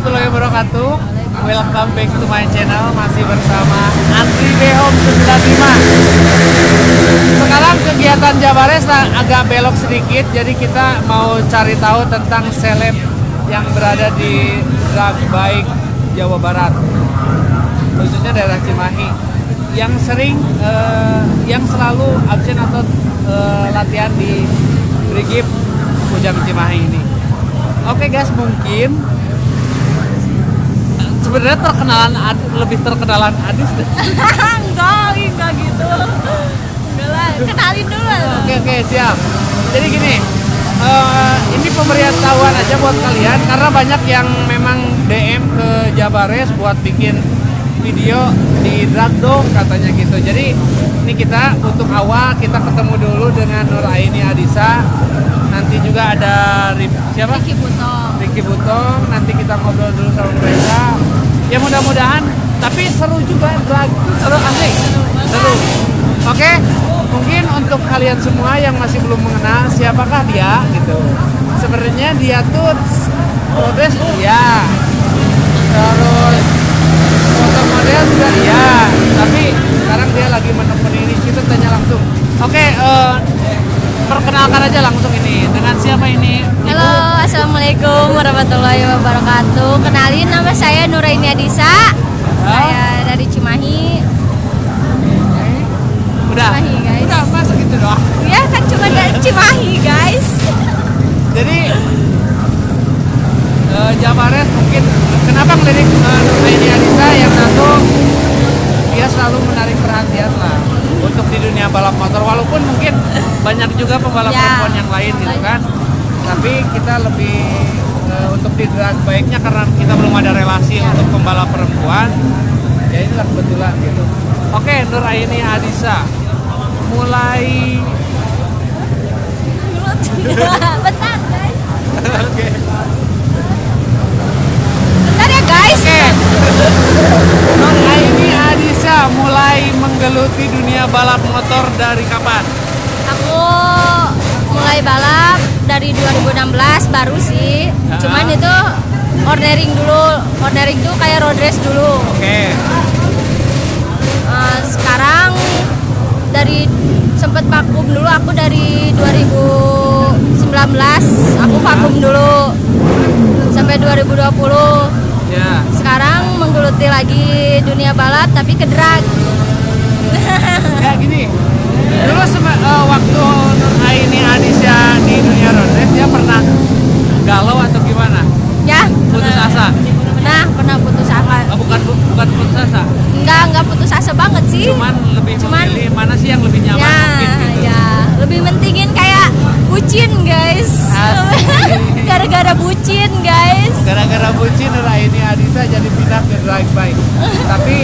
warahmatullahi wabarakatuh. Welcome back to my channel masih bersama Andri Behom 95. Sekarang kegiatan Jabares agak belok sedikit, jadi kita mau cari tahu tentang seleb yang berada di drag bike Jawa Barat, khususnya daerah Cimahi, yang sering, eh, yang selalu absen atau eh, latihan di Brigip Kujang Cimahi ini. Oke guys, mungkin sebenarnya terkenalan Ad- lebih terkenalan Adis deh. enggak, enggak gitu. Enggak lah, kenalin dulu. Oke oke siap. Jadi gini, eh, ini pemberitahuan aja buat kalian karena banyak yang memang DM ke Jabares buat bikin video di drag dong katanya gitu. Jadi ini kita untuk awal kita ketemu dulu dengan Nur Aini Adisa. Nanti juga ada siapa? Ricky Butong. Ricky Butong. Nanti kita ngobrol dulu sama mereka. Ya mudah-mudahan. Tapi seru juga drag. Seru asik. Seru. Oke. Mungkin untuk kalian semua yang masih belum mengenal siapakah dia gitu. Sebenarnya dia tuh progres iya. Terus foto model juga iya. Tapi sekarang dia lagi menekuni ini. Kita tanya langsung. Perkenalkan aja langsung ini. Dengan siapa ini? Halo, assalamualaikum warahmatullahi wabarakatuh. Kenalin nama saya Nuraini Adisa. Saya dari Cimahi. Udah. Cimahi, guys. Udah, masa gitu doang. Ya kan cuma dari Cimahi guys. Jadi eh, Jabares mungkin kenapa ngelirik uh, Nuraini Adisa yang satu dia selalu menarik perhatian lah untuk di dunia balap motor walaupun mungkin banyak juga pembalap Ya. perempuan yang lain gitu kan. Tapi kita lebih eh, untuk di baiknya karena kita belum ada relasi Ya. untuk pembalap perempuan ya inilah kebetulan gitu. Oke Nuraini Adisa mulai Bentar guys. oke Bentar ya guys. Oke. Nur Aini Adisa mulai menggeluti dunia balap motor dari kapan? Aku mulai balap dari 2016 baru sih. Ah. Cuman itu ordering dulu. Ordering tuh kayak road race dulu. Oke. Eh, sekarang dari sempet vakum dulu aku dari 2019 aku vakum dulu sampai 2020 Ya. sekarang menggeluti lagi dunia balap tapi ke drag Ya gini. Dulu sebe- eh, waktu Nur Aini Adisa di dunia road race dia pernah galau atau gimana? ya Putus pernah. asa? pernah pernah putus asa Oh, bukan bu- bukan putus asa. enggak enggak putus asa banget sih Cuman lebih Cuman- memilih mana sih yang lebih nyaman ya mungkin gitu. ya lebih mentingin kayak bucin guys Asik. gara-gara bucin guys Gara-gara bucin Nur Aini Adisa jadi pindah ke drag bike. Tapi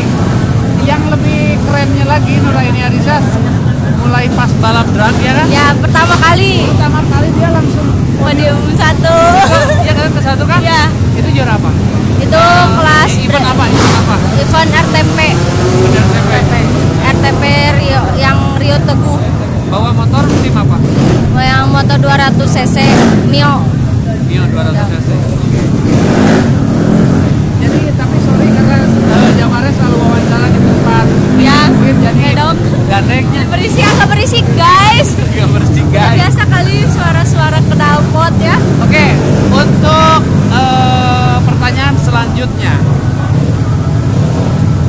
yang lebih kerennya lagi Nur Aini Adisa mulai pas balap drag ya kan? ya pertama kali Pertama kali dia langsung podium satu Iya kan ke satu kan? ya Itu juara apa? itu kelas Eh, event apa? Event apa? event RTP Bener TP. RTP Rio yang Rio Teguh Bawa motor tim apa? yang motor 200 cc Mio Mio 200 cc. Jadi tapi sorry karena uh, Jamare selalu wawancara di tempat Ya, liquid, jadi ya dong. gandengnya berisik agak berisik guys nggak bersih guys. biasa kali suara-suara knalpot ya Oke, untuk eh, pertanyaan selanjutnya.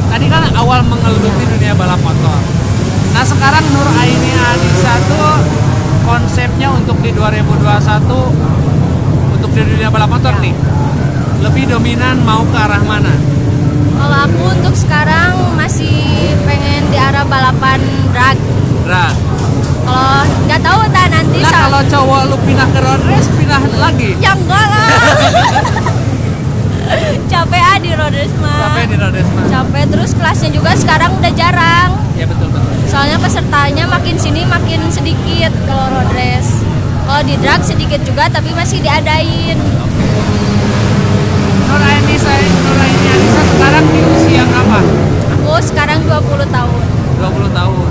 Tadi kan awal menggeluti dunia balap motor. Nah sekarang Nur Aini Adisa tuh konsepnya untuk di 2021 untuk di dunia balap motor nih lebih dominan mau ke arah mana? kalau aku untuk sekarang masih pengen di arah balapan drag Drag. kalau nggak tahu tak nanti Nah kalau cowok lu pindah ke road race pindah lagi. ya enggak lah capek ah di road race mah Capek di road race mah. capek terus kelasnya juga sekarang udah jarang Ya betul betul. soalnya pesertanya makin sini makin sedikit kalau road race kalau di drag sedikit juga tapi masih diadain Nur Aini saya Nur Aini Adisa sekarang di usia apa? aku sekarang 20 tahun 20 tahun.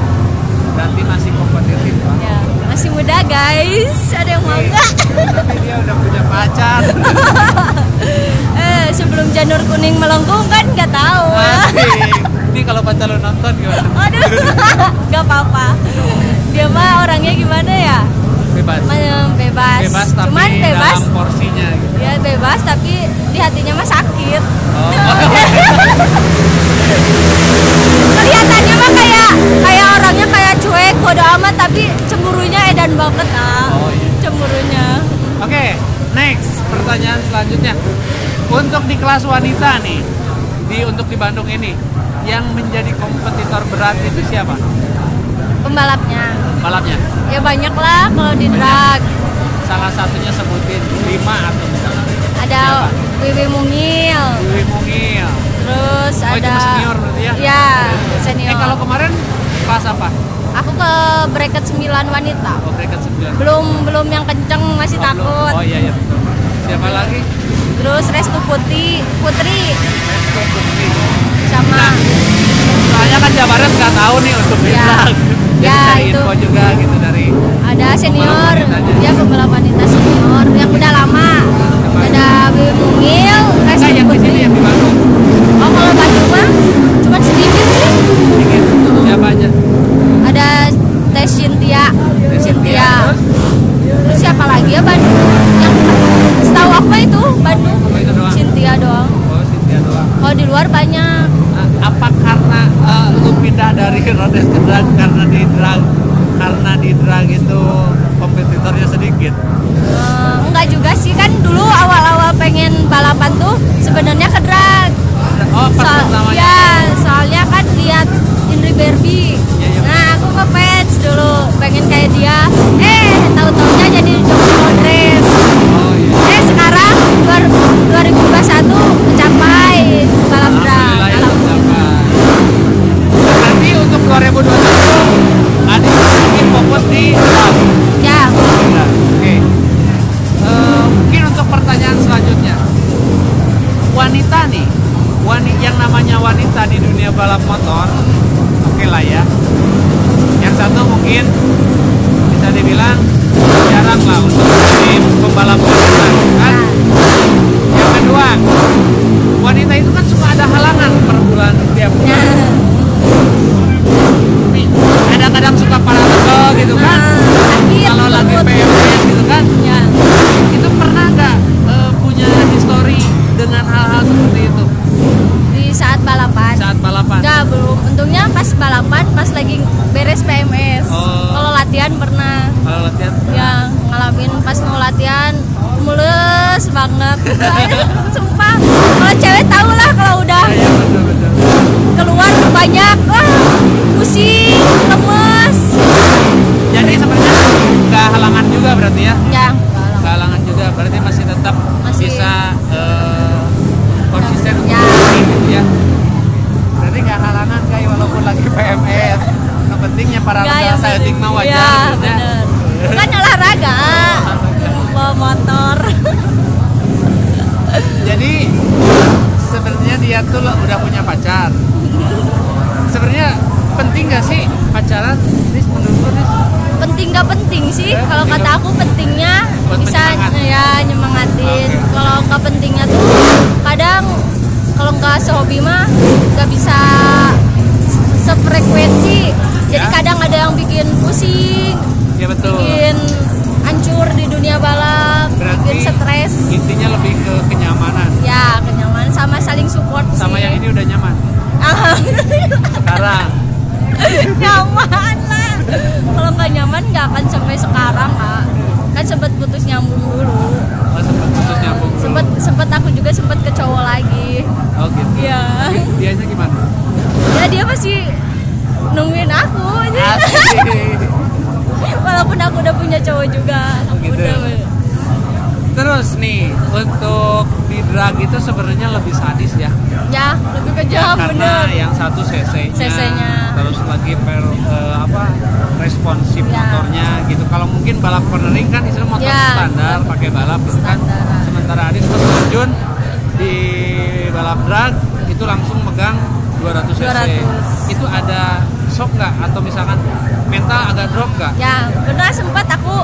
Berarti masih kompetitif ya masih muda guys ada yang mau nggak Tapi dia udah punya pacar. eh sebelum janur kuning melengkung kan nggak tahu. Ini kalau pacar lo nonton gimana? Aduh, nggak apa-apa. Dia mah orangnya gimana ya? Bebas. Bebas. Bebas tapi Cuman bebas. dalam porsinya gitu. Ya bebas tapi di hatinya mah sakit. Oh. Kelihatannya mah kayak kayak orangnya kayak cuek, bodo amat tapi cemburunya edan banget ah. Oh, iya. Cemburunya. Oke, next pertanyaan selanjutnya. Untuk di kelas wanita nih, di untuk di Bandung ini, yang menjadi kompetitor berat itu siapa? Pembalapnya. Balapnya. Ya banyak lah kalau di drag. Salah satunya sebutin lima atau misalnya Ada Wiwi Mungil, Dewi Mungil. terus Oh, ada senior berarti ya? Ya, senior. Eh kalau kemarin kelas apa? Aku ke bracket 9 wanita. Oh, bracket 9. Belum belum yang kenceng masih Oh, belum. takut. Oh iya iya. betul. Siapa lagi? Terus Restu Putri, Putri Restu Putri. sama Nah, Soalnya kan Jawa Barat nggak tahu nih untuk Ya. Jadi Ya, cari itu. info juga gitu dari ada senior, dia pembalap wanita senior yang udah lama. Ada Wiwi Mungil, Restu yang di sini yang di Bandung. Oh kalau Bandung mah cuma sedikit sih. Dikit. Siapa aja? Ada Teh Cynthia. Teh Cynthia. Terus? Terus siapa lagi ya Bandung? Yang setahu aku mah itu Bandung. Oh, itu doang. Cynthia doang. Oh, Kalau di luar banyak. Apa karena eh, lu pindah dari Rodes ke drag karena di drag karena di drag itu kompetitornya sedikit? Eh, enggak juga sih kan dulu awal-awal pengen balapan tuh sebenarnya ke drag. Oh, pas Soal- pertamanya. ya, soalnya kan lihat tuh lo- udah punya pacar. Sebenarnya penting gak sih pacaran? Nis menurut lu, Nis? penting gak penting sih Eh, kalau kata aku pentingnya Buat bisa penyemangat. ya nyemangatin Oke. kalau nggak pentingnya tuh kadang kalau nggak sehobi mah nggak bisa se- sefrekuensi jadi Ya. kadang ada yang bikin pusing Ya betul. bikin hancur di dunia balap Berarti bikin stres intinya lebih ke kenyamanan. ya kenyamanan sama saling support Sama sih. yang ini udah nyaman. Alhamdulillah Sekarang. nyaman lah kalau nggak nyaman nggak akan sampai sekarang itu sebenarnya lebih sadis ya. ya lebih kejam Karena bener yang satu cc-nya, CC-nya. terus lagi per eh, apa responsif Ya. motornya gitu. Kalau mungkin balap cornering kan istilah motor Ya. standar pakai balap kan. Sementara Adis terjun di balap drag itu langsung megang 200 cc. 200. Itu ada shock nggak atau misalkan mental agak drop nggak? ya bener sempat aku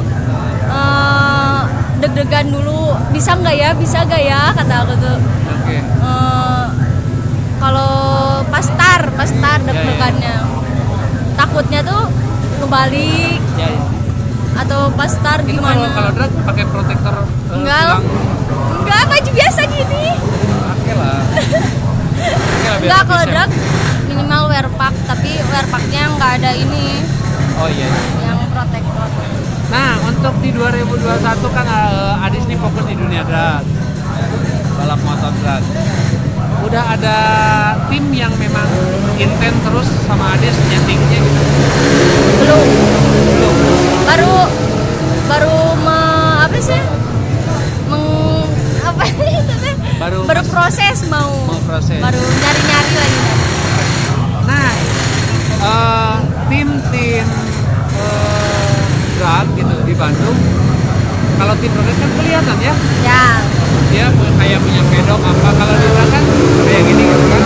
eh, deg-degan dulu bisa nggak ya bisa nggak ya kata aku tuh Oke. Eh, kalau pas tar pas tar deg-degannya takutnya tuh kebalik Ya, ya. atau pas tar Itu gimana kalau drag pakai protektor eh, enggak tulang. enggak baju biasa gini Oke lah. Enggak kalau drag minimal wear pack tapi wear packnya nggak ada ini Oh iya. iya. Nah, untuk di 2021 kan eh, Adis nih fokus di dunia drag. Balap motor drag. Udah ada tim yang memang intens terus sama Adis nyetingnya gitu. belum Belum. baru baru me, apa sih meng apa itu teh? Baru baru proses mau mau proses. baru nyari nyari lagi Nah, eh, tim-tim eh, drag gitu di Bandung. Kalau tim drag kan kelihatan ya, ya dia kayak punya pedok apa. Kalau di drag kan kayak gini gitu kan.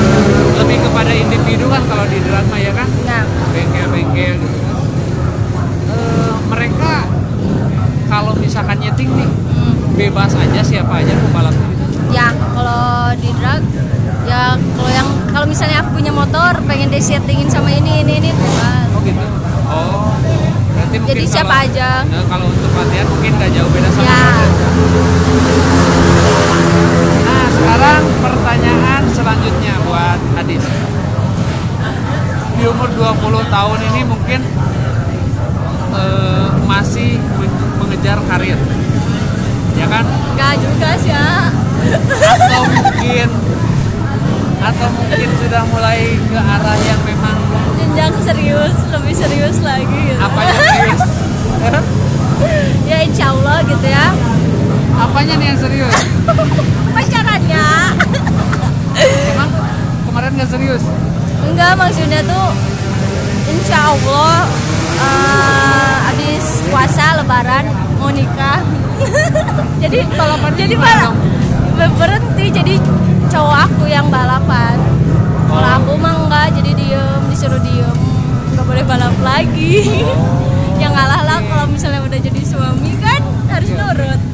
Lebih kepada individu kan kalau di drag mah ya kan. nah bengkel-bengkel gitu kan. Eh, mereka kalau misalkan nyeting nih hmm. bebas aja siapa aja pembalapnya gitu. ya kalau di drag ya kalau yang kalau misalnya aku punya motor pengen disettingin sama ini ini ini bebas. Oh gitu. Oh. Berarti mungkin Jadi siapa kalau- aja. Nah, kalau untuk latihan mungkin nggak jauh beda sama Ya. Honda. Nah, sekarang pertanyaan selanjutnya buat Adis. Di umur 20 tahun ini mungkin eh, masih men- mengejar karir. Ya kan? Enggak juga sih ya atau mungkin atau mungkin sudah mulai ke arah yang memang jenjang serius lebih serius lagi gitu. apanya serius? Ya insya Allah gitu ya. Apanya nih yang serius? Pacarannya. Emang kemarin nggak serius? Enggak maksudnya tuh insya Allah eh, habis puasa lebaran mau nikah. Jadi Balapan jadi berhenti jadi cowok aku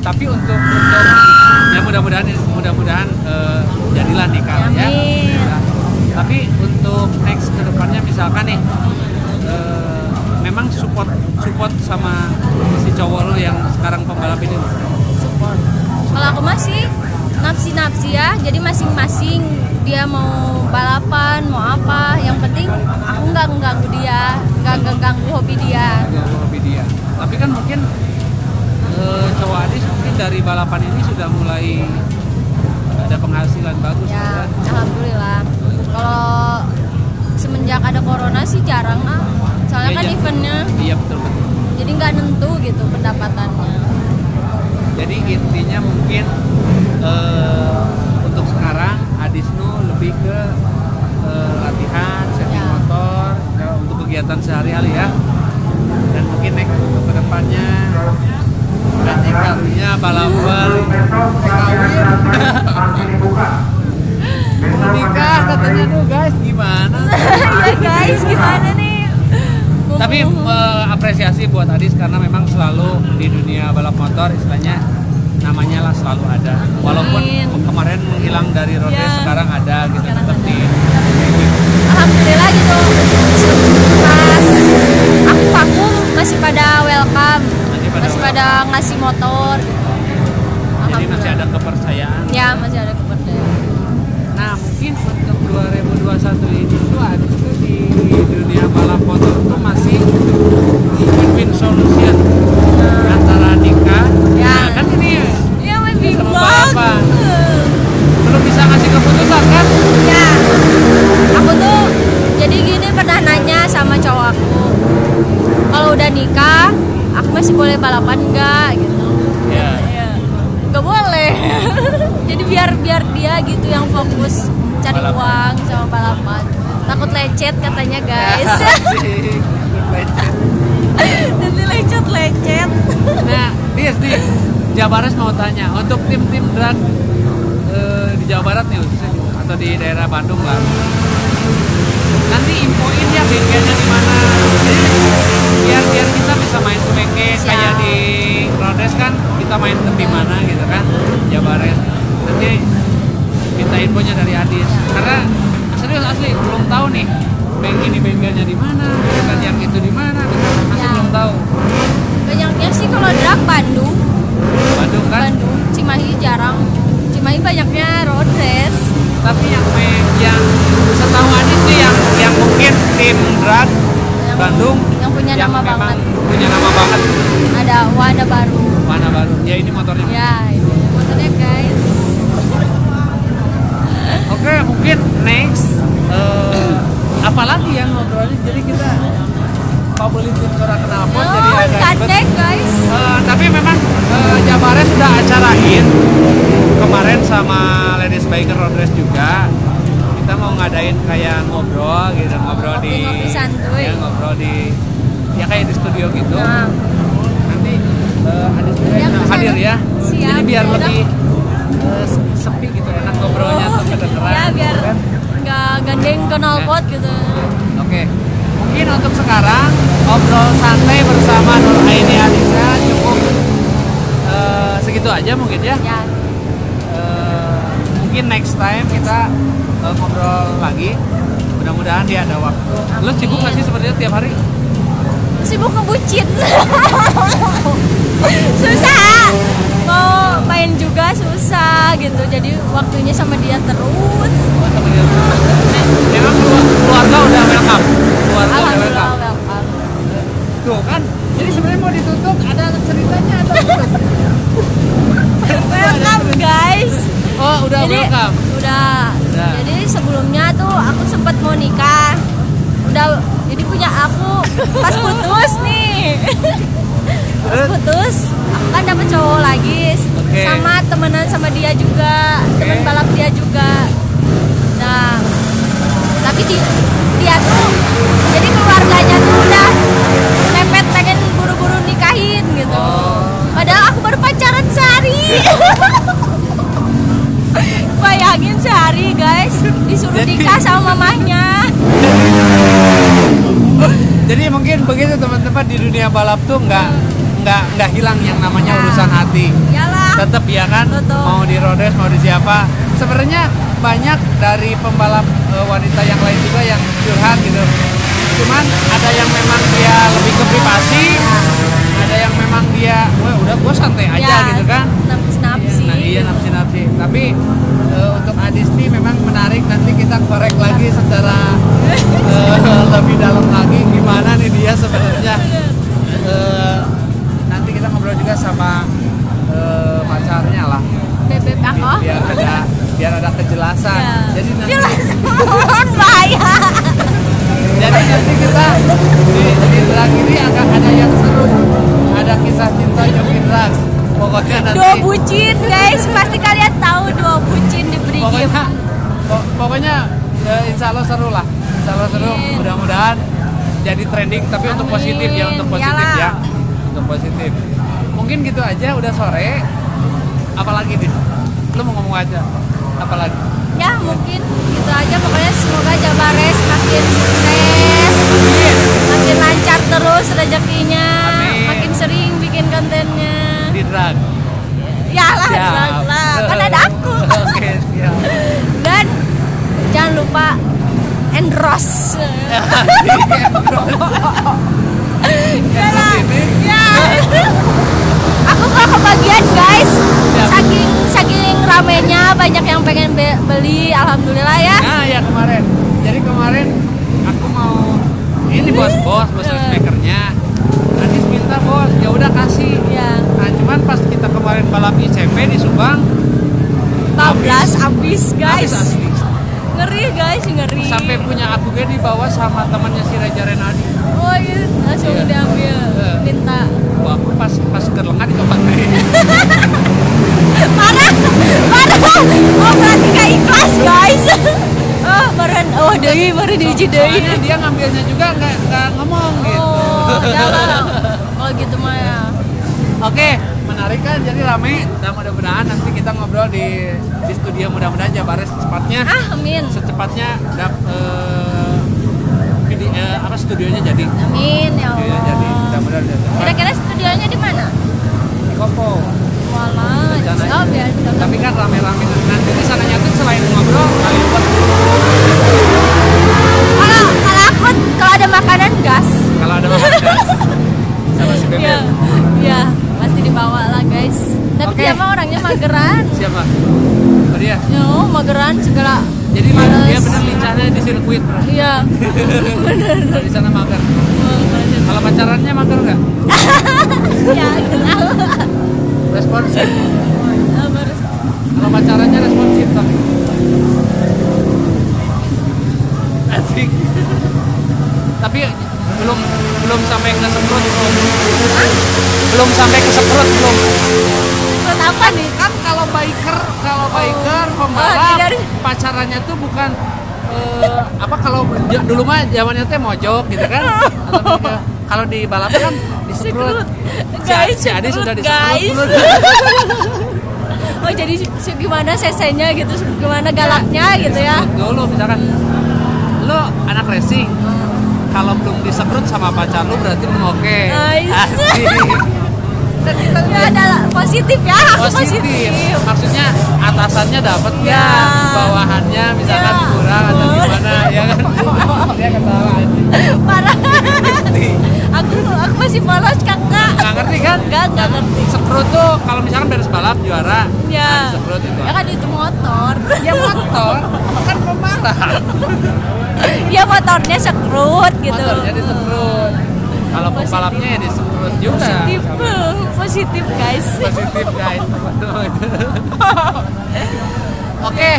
tapi untuk untuk ya mudah-mudahan mudah-mudahan eh, jadilah nikah ya. Nah, tapi untuk next ke depannya misalkan nih eh, memang support support sama si cowok lu yang sekarang pembalap ini support. Kalau aku masih napsi-napsi ya, jadi masing-masing dia mau balapan, mau apa, yang penting aku nggak mengganggu dia, nggak mengganggu hobi dia. Gak hobi dia. Tapi kan mungkin eh, cowok Adis mungkin dari balapan ini sudah mulai ada penghasilan bagus Ya, kan? alhamdulillah. Kalau semenjak ada corona sih jarang ah, soalnya Iya, kan iya. eventnya, Iya betul betul. jadi nggak nentu gitu pendapatannya. Jadi intinya mungkin eh, untuk sekarang Adisnu lebih ke eh, latihan, setting Ya. motor, ya, untuk kegiatan sehari-hari ya. Dan mungkin next untuk ke depannya balapan kawin. Mau nikah katanya tuh guys gimana? ya guys, gimana nih? Tapi eh, apresiasi buat Adis karena memang selalu di dunia balap motor istilahnya namanya lah selalu ada. Walaupun kemarin menghilang dari road race, Ya. sekarang ada gitu tetap di alhamdulillah gitu Masih masih pada ngasih motor gitu. jadi masih ada kepercayaan. ya masih ada kepercayaan Nah mungkin untuk 2021 ini tuh Adis tuh di dunia balap motor tuh masih win-win solution antara nikah. Ya. Nah, kan ini ya Sama bimbang balapan. belum bisa ngasih keputusan kan? ya aku tuh jadi gini pernah nanya sama cowok aku kalau udah nikah masih boleh balapan enggak gitu. Ya. Iya. nggak boleh. Jadi biar biar dia gitu yang fokus cari Balapan. uang sama balapan. Takut lecet katanya guys. Nanti lecet lecet. Nah, Dis, Dis, Jabares mau tanya, untuk tim-tim drag eh, di Jawa Barat nih khususnya atau di daerah Bandung lah, nanti infoin ya bengkelnya di mana, biar biar bisa main showcase kayak di Rodes kan kita main di mana gitu kan Jabaret nanti minta infonya dari Adis. Iya. Karena serius asli belum tahu nih bank ini bengkelnya di mana kan yang itu di mana kita masih ya. belum tahu. Banyaknya sih kalau drag Bandung. Bandung kan? Bandung Cimahi jarang. Cimahi banyaknya road race tapi yang yang setahu Adis sih yang yang mungkin tim drag Bandung Bandung yang punya nama memang banget. punya nama banget. Ada Wada baru. Mana baru. Ya ini motornya. Ya ini motornya guys. Oke mungkin next eh, apalagi yang ngobrolnya jadi kita publikin suara knalpot jadi oh agak kadek guys. Eh, tapi memang eh, Jabarnya sudah acarain kemarin sama Ladies Biker Road Race juga. Kita mau ngadain kayak ngobrol gitu ngobrol di Ngopi-ngopi santuy. ya, ngobrol di ya kayak di studio gitu. Nah. Nanti uh, Adis juga Ya, yang hadir ya. Siap, jadi biar ya lebih eh, sepi gitu enak ngobrolnya Oh, tuh kedengeran ya biar kan? nggak gandeng knalpot gitu. Oke, mungkin untuk sekarang ngobrol santai bersama Nur Aini Alisa cukup eh, segitu aja mungkin ya. ya. Eh, mungkin next time kita ngobrol lagi. Mudah-mudahan dia ada waktu. Lo sibuk nggak sih sebenarnya tiap hari? Sibuk ngebucin. Susah. Mau main juga susah gitu. Jadi waktunya sama dia terus. Oh, Memang kelu- keluarga udah welcome. Keluarga udah welcome. Tuh kan. Jadi sebenarnya mau ditutup ada ceritanya atau welcome guys. Oh, udah jadi welcome. udah. Udah. jadi sebelumnya tuh aku sempat mau nikah. Udah jadi punya aku. Pas putus nih. Pas putus aku kan dapet cowok lagi. Oke. sama temenan sama dia juga. Teman Oke. balap dia juga. Nah tapi di- dia tuh jadi keluarganya tuh udah mepet pengen buru-buru nikahin gitu. Oh. padahal aku baru pacaran sehari. Bayangin sehari guys. Disuruh nikah sama mamahnya Jadi mungkin begitu teman-teman di dunia balap tuh nggak nggak nggak hilang yang namanya Ya. urusan hati. Tetap ya kan, Betul. mau di race mau di siapa. Sebenarnya banyak dari pembalap eh, wanita yang lain juga yang curhat gitu. Cuman ada yang memang dia lebih ke privasi, ada yang memang dia, wah udah gue santai aja Ya, gitu kan. Nah, iya nafsi-nafsi. Tapi eh, untuk Adis nih memang menarik nanti kita korek lagi secara lebih dalam lagi gimana nih dia sebenarnya. Eh, nanti kita ngobrol juga sama eh, pacarnya lah. Bebek aku. Biar ada biar ada kejelasan. Ya. Jadi nanti Jelas. bahaya. jadi nanti kita di, di drag ini agak ada yang seru. Ada kisah cinta Joki Drag. Pokoknya nanti Dua bucin guys, pasti kalian tahu dua bucin di Brigim. pokoknya po- pokoknya eh, insya Allah seru lah insya Allah seru mudah-mudahan jadi trending tapi untuk Amin. positif ya untuk positif Iyalah. ya untuk positif mungkin gitu aja udah sore apalagi nih lu mau ngomong aja apalagi Ya mungkin gitu aja pokoknya semoga Jabares makin sukses, Amin. makin lancar terus rezekinya, Amin. makin sering bikin kontennya. di drag Ya lah, Siap. lah, kan ada aku. oke siap Dan jangan lupa endorse. Ya lah. Ini. Ya. Aku gak kebagian guys. Siap. Saking saking ramenya banyak yang pengen be- beli. Alhamdulillah ya. nah ya kemarin jadi kemarin aku mau ini bos bos bos speakernya Adis minta bos ya udah kasih Ya. Nah cuman pas kita kemarin balap ICP di Subang 14 habis guys. habis asli. Ngeri guys, ngeri. Sampai punya aku gue dibawa sama temannya si Raja Renadi. Oh iya, langsung Iya. diambil. Iya. Minta. Wah, aku pas pas ke lengan dicoba kayak Marah, marah. Oh berarti gak ikhlas guys. Oh baru oh deui baru diuji deui. Soalnya dia ngambilnya juga nggak nggak ngomong gitu. Oh, jangan. Oh gitu mah ya. Oke, menarik kan jadi rame. Dan mudah-mudahan nanti kita ngobrol di di studio mudah-mudahan Jabares secepatnya Ah, amin. secepatnya dap, video, eh, apa studionya jadi. Amin ya Studionya Allah. jadi. Mudah-mudahan. Kira-kira studionya di mana? Di Kopo. Walah, rencananya. Tapi kan rame-rame nanti di sananya tuh selain ngobrol kali buat dulu mah zamannya teh mojok gitu kan. Atau kalau di balap kan disemprot. Si, guys si Adi sudah dulu. oh jadi gimana sesenya gitu gimana galaknya gitu ya dulu misalkan lo anak racing kalau belum disemprot sama pacar lu berarti belum oke Nice. Ya ada positif ya aku positif. Maksudnya atasannya dapat ya Ya. bawahannya misalkan Ya. kurang atau gimana ya kan? Dia ketawa anjing. parah. Aku aku masih polos kakak nggak ngerti kan? Nggak, nggak ngerti. semprot tuh kalau misalkan beres balap juara ya. nah, disemprot itu. Ya kan itu motor. Ya motor. Kan pembalap ya motornya sekrut gitu. Motornya disemprot kalau pembalapnya ya disemprot juga. Positif positif guys. Positif guys. Oke.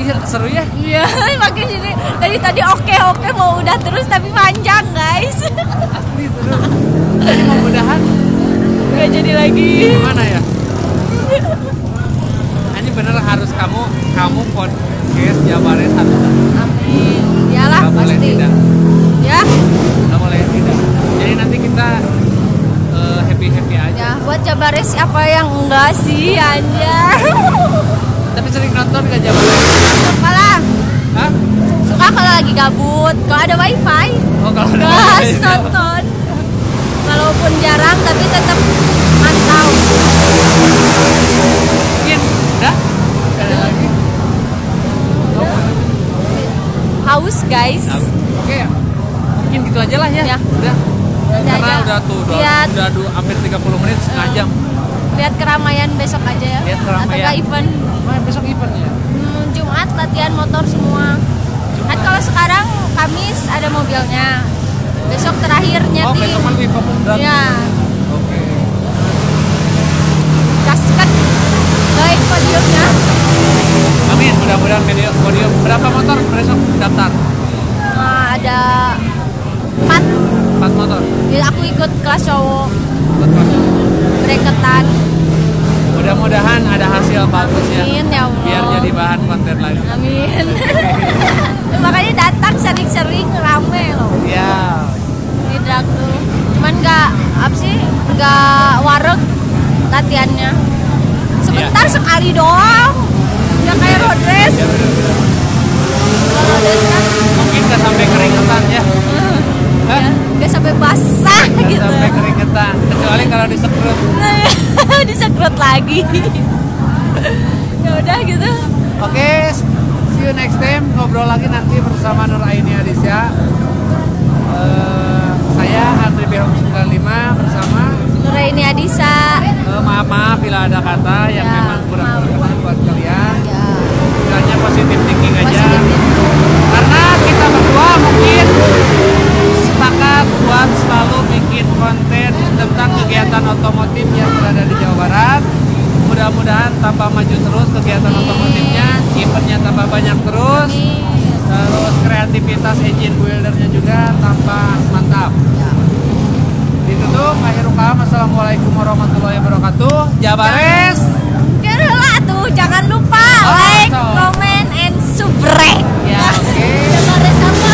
Ih, seru ya? Iya, makin sini dari tadi oke oke mau udah terus tapi panjang guys. asli seru. Jadi mudah-mudahan Gak jadi lagi. gimana ya? Ini bener harus kamu kamu podcast Jabaret harus Amin. Iyalah boleh pasti. tidak. Ya, jadi nanti kita happy happy aja ya buat Jabares apa yang enggak sih anjir. tapi sering nonton nggak Jabaret Suka lah. Hah? Suka kalau lagi gabut. Kalau ada wifi, oh kalau ada wifi. nonton. Walaupun jarang tapi tetap mantau. mungkin udah Nggak ada lagi Haus guys. Oke ya. Mungkin gitu aja lah ya. Ya. Udah. Udah tuh udah, Lihat. udah du- hampir 30 menit setengah Eh. jam. Lihat keramaian besok aja ya. Lihat Atau keramaian. enggak event. Wah, besok event ya. Hmm, Jumat latihan motor semua. Kan kalau sekarang Kamis ada mobilnya. Besok terakhirnya Oh, di besok kan event berarti. Ya, Oke. gaskan baik podiumnya. Amin, mudah-mudahan podium. Berapa motor besok daftar? Nah, ada empat. 4 motor. Ya, aku ikut kelas cowok breketan. Mudah-mudahan ada hasil bagus ya. Amin ya Allah. Biar jadi bahan konten lagi. Amin. Makanya datang sering-sering rame loh Ya. di drag tuh. Cuman nggak apa sih nggak wareg latihannya. Sebentar Iya. sekali doang. Ya kayak road race. Ya benar-benar. Kalau road race kan Mungkin nggak sampai keringetan ya. Hah? ya, nggak sampai basah Nggak gitu. sampai keringetan. Kecuali kalau disekrut. Disekrut lagi. ya udah gitu. Oke, see you next time. Ngobrol lagi nanti bersama Nur Aini Adisya. Eh, saya Andri Behom 95 bersama. Nuraini Adisa. Eh, maaf maaf bila ada kata yang Ya, memang kurang berkenan buat kalian. Ya, Kiranya positif thinking aja. positif itu. Karena kita berdua mungkin konten tentang kegiatan otomotif yang berada di Jawa Barat. Mudah-mudahan tanpa maju terus kegiatan otomotifnya, eventnya tanpa banyak terus, terus kreativitas engine buildernya juga tanpa mantap. Ya. Ditutup, akhir kalam, Assalamualaikum warahmatullahi wabarakatuh. Jabares! Jangan, tuh, jangan lupa oh, like, so. comment, and subscribe. Ya, oke. Okay. Jabares apa?